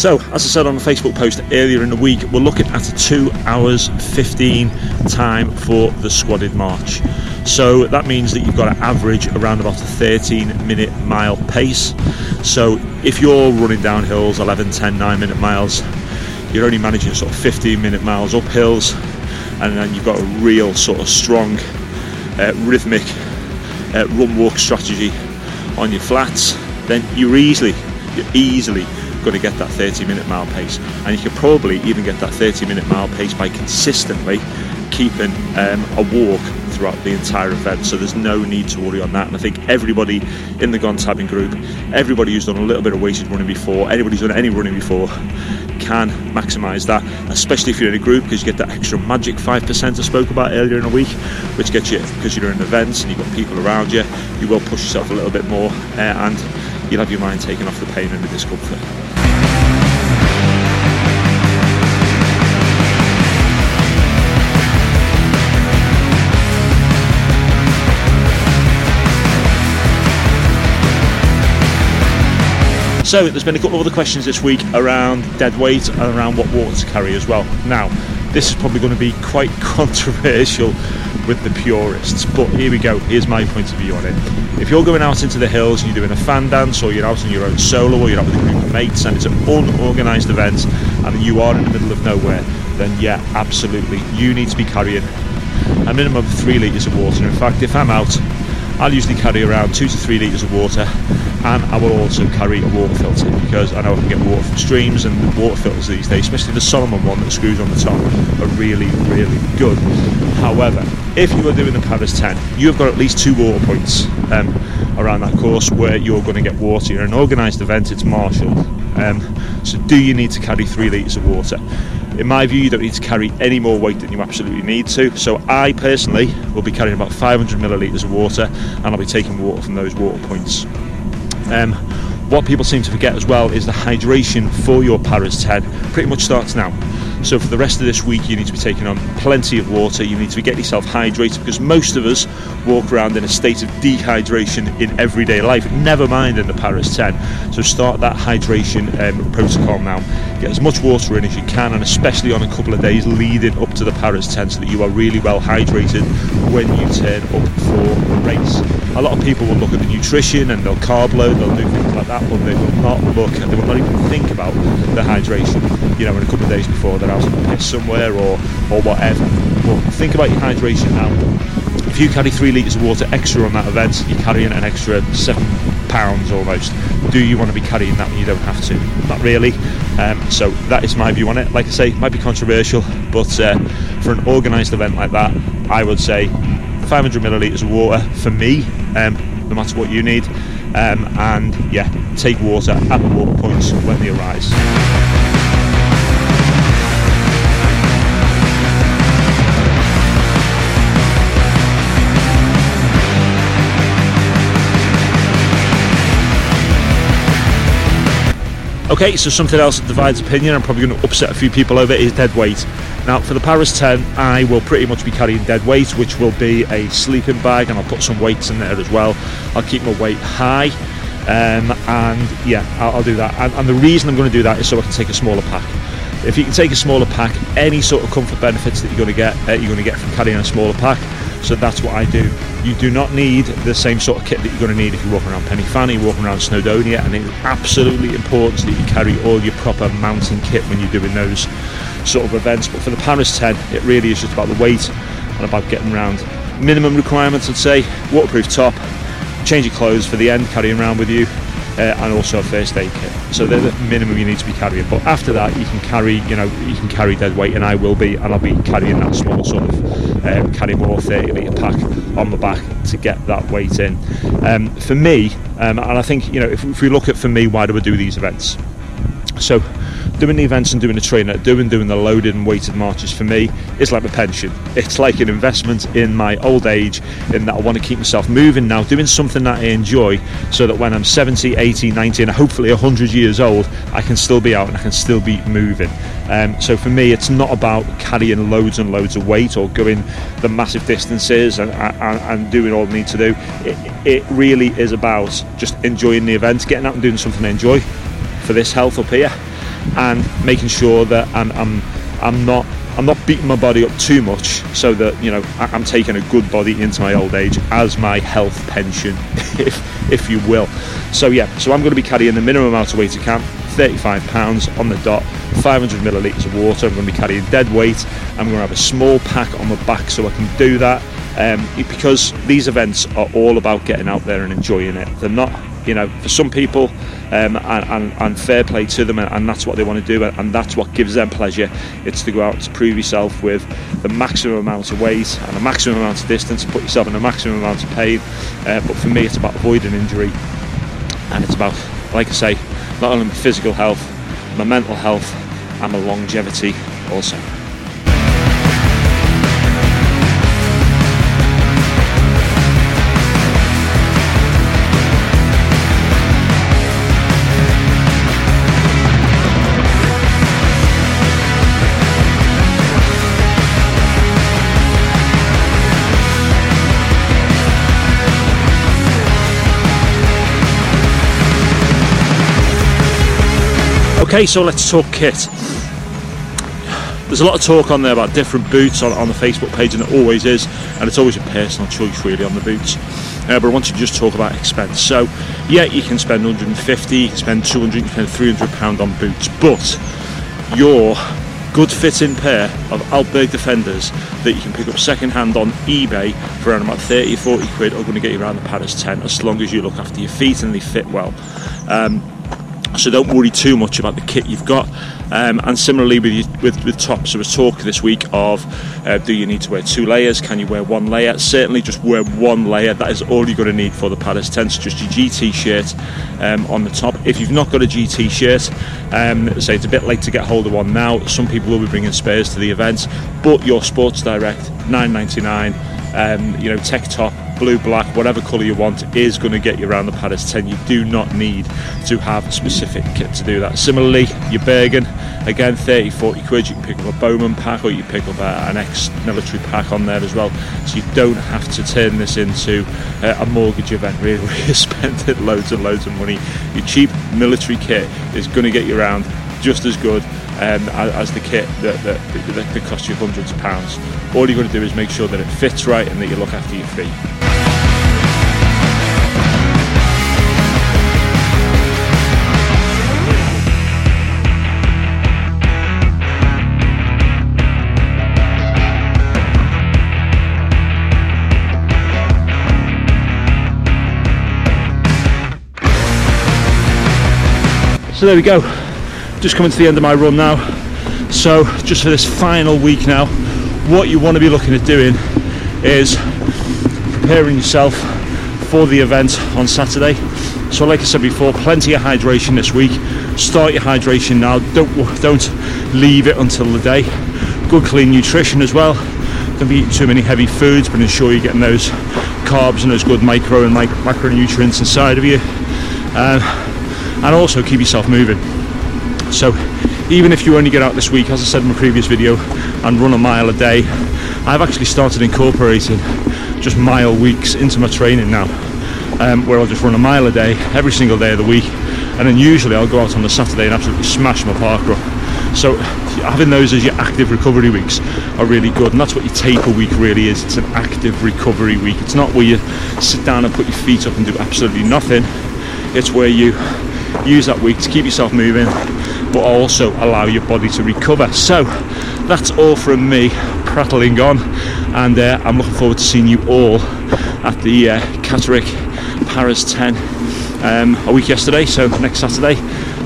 So, as I said on the Facebook post earlier in the week, we're looking at a 2 hours 15 time for the squatted march. So that means that you've got to average around about a 13 minute mile pace. So if you're running down hills 11, 10, 9 minute miles, you're only managing sort of 15 minute miles up hills, and then you've got a real sort of strong uh, rhythmic uh, run walk strategy on your flats, then you're easily, you're easily going to get that 30 minute mile pace. And you can probably even get that 30 minute mile pace by consistently keeping um, a walk throughout the entire event. So there's no need to worry on that. And I think everybody in the Gone Tabbing group, everybody who's done a little bit of weighted running before, anybody who's done any running before, can maximise that, especially if you're in a group because you get that extra magic 5% I spoke about earlier in the week, which gets you because you're in events and you've got people around you, you will push yourself a little bit more uh, and you'll have your mind taken off the pain and the discomfort. So there's been a couple of other questions this week around dead weight and around what water to carry as well. Now, this is probably going to be quite controversial with the purists, but here we go. Here's my point of view on it. If you're going out into the hills and you're doing a fan dance, or you're out on your own solo, or you're out with a group of mates, and it's an unorganised event, and you are in the middle of nowhere, then yeah, absolutely, you need to be carrying a minimum of three litres of water. In fact, if I'm out I'll usually carry around two to three litres of water and I will also carry a water filter because I know I can get water from streams and the water filters these days, especially the Solomon one that screws on the top, are really, really good. However, if you are doing the Paras 10, you've got at least two water points um, around that course where you're going to get water. You're an organised event, it's marshalled. Um, so, do you need to carry three litres of water? In my view, you don't need to carry any more weight than you absolutely need to. So I personally will be carrying about 500 millilitres of water, and I'll be taking water from those water points. Um, what people seem to forget as well is the hydration for your Paras 10 pretty much starts now. So for the rest of this week, you need to be taking on plenty of water. You need to getting yourself hydrated because most of us walk around in a state of dehydration in everyday life. Never mind in the Paras 10. So start that hydration um, protocol now. Get as much water in as you can, and especially on a couple of days leading up to the Paras 10, so that you are really well hydrated when you turn up for the race. A lot of people will look at the nutrition and they'll carb load, they'll do things like that, but they will not look, they will not even think about the hydration. You know, in a couple of days before they're out on the somewhere or or whatever. But think about your hydration now. If you carry three litres of water extra on that event, you're carrying an extra seven pounds almost. Do you want to be carrying that when you don't have to? Not really. Um, so that is my view on it. Like I say, it might be controversial, but uh, for an organised event like that, I would say 500 millilitres of water for me, um, no matter what you need. Um, and yeah, take water at the water points when they arise. Okay, so something else that divides opinion, I'm probably going to upset a few people over, is dead weight. Now, for the Paras 10, I will pretty much be carrying dead weight, which will be a sleeping bag, and I'll put some weights in there as well. I'll keep my weight high, um, and yeah, I'll, I'll do that. And, and the reason I'm going to do that is so I can take a smaller pack. If you can take a smaller pack, any sort of comfort benefits that you're going to get, uh, you're going to get from carrying a smaller pack. So that's what I do. You do not need the same sort of kit that you're going to need if you're walking around Pen y Fan, walking around Snowdonia, and it's absolutely important that you carry all your proper mountain kit when you're doing those sort of events. But for the Paras 10, it really is just about the weight and about getting around. Minimum requirements, I'd say, waterproof top, change your clothes for the end, carrying around with you, uh, and also a first aid kit. So they're the minimum you need to be carrying. But after that, you can carry, you know, you can carry dead weight, and I will be, and I'll be carrying that small sort of um, Karrimor 30 litre pack on my back to get that weight in. Um, for me, um, and I think you know, if, if we look at for me, why do we do these events? So doing the events and doing the training, doing doing the loaded and weighted marches for me is like a pension. It's like an investment in my old age in that I want to keep myself moving now, doing something that I enjoy so that when I'm 70, 80, 90 and hopefully 100 years old, I can still be out and I can still be moving. Um, so for me, it's not about carrying loads and loads of weight or going the massive distances and, and, and doing all I need to do. It, it really is about just enjoying the event, getting out and doing something I enjoy for this health up here and making sure that I'm, I'm, I'm not I'm not beating my body up too much so that you know I'm taking a good body into my old age as my health pension, if if you will. So yeah, so I'm going to be carrying the minimum amount of weight to camp, 35 pounds on the dot, 500 milliliters of water. I'm going to be carrying dead weight. I'm going to have a small pack on my back so I can do that um, because these events are all about getting out there and enjoying it. They're not you know, for some people, um, and, and, and, fair play to them, and, and that's what they want to do, and that's what gives them pleasure. It's to go out to prove yourself with the maximum amount of weight and the maximum amount of distance, put yourself in the maximum amount of pain. Uh, but for me, it's about avoiding injury, and it's about, like I say, not only my physical health, my mental health, and my longevity also. Okay, so let's talk kit. There's a lot of talk on there about different boots on, on the Facebook page, and it always is, and it's always a personal choice really on the boots. Uh, but I want to just talk about expense. So, yeah, you can spend 150, you can spend 200, you can spend 300 pound on boots, but your good fitting pair of Altberg Defenders that you can pick up second hand on eBay for around about 30 40 quid are going to get you around the Paras 10 as long as you look after your feet and they fit well. Um, so don't worry too much about the kit you've got. Um, and similarly with, with, with tops, there was talk this week of uh, do you need to wear two layers? Can you wear one layer? Certainly, just wear one layer. That is all you're going to need for the Paras 10. So just your GT shirt um, on the top. If you've not got a GT shirt, um, say it's a bit late to get hold of one now. Some people will be bringing spares to the event, but your Sports Direct 9.99. Um, you know, tech top blue, black, whatever colour you want is going to get you around the Paras 10. You do not need to have a specific kit to do that. Similarly, your Bergen, again, 30, 40 quid. You can pick up a Bowman pack or you pick up a, an ex-military pack on there as well. So you don't have to turn this into uh, a mortgage event, really, where you're spending loads and loads of money. Your cheap military kit is going to get you around just as good um, as, the kit that, that, that, that costs you hundreds of pounds. All you've got to do is make sure that it fits right and that you look after your feet. So there we go, just coming to the end of my run now. So just for this final week now, what you want to be looking at doing is preparing yourself for the event on Saturday. So like I said before, plenty of hydration this week. Start your hydration now. Don't don't leave it until the day. Good clean nutrition as well. Don't be eating too many heavy foods, but ensure you're getting those carbs and those good micro and macronutrients inside of you. Uh, and also keep yourself moving. So even if you only get out this week, as I said in my previous video, and run a mile a day, I've actually started incorporating just mile weeks into my training now, um, where I'll just run a mile a day every single day of the week, and then usually I'll go out on the Saturday and absolutely smash my park run. So having those as your active recovery weeks are really good, and that's what your taper week really is. It's an active recovery week. It's not where you sit down and put your feet up and do absolutely nothing. It's where you use that week to keep yourself moving but also allow your body to recover. So that's all from me. Prattling on. And uh, I'm looking forward to seeing you all at the uh, Catterick Paras 10 um, a week yesterday so next Saturday.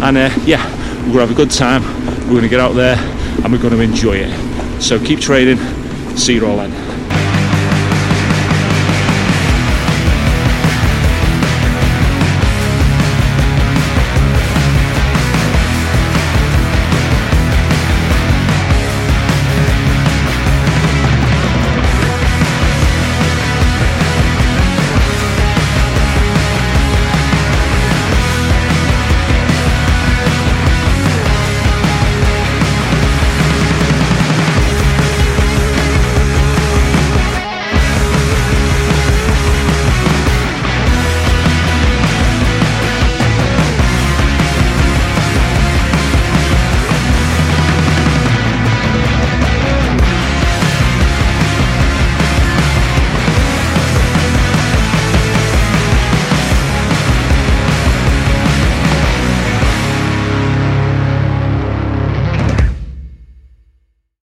And uh, yeah we're to have a good time. We're to get out there and we're to enjoy it. So keep training. See you all then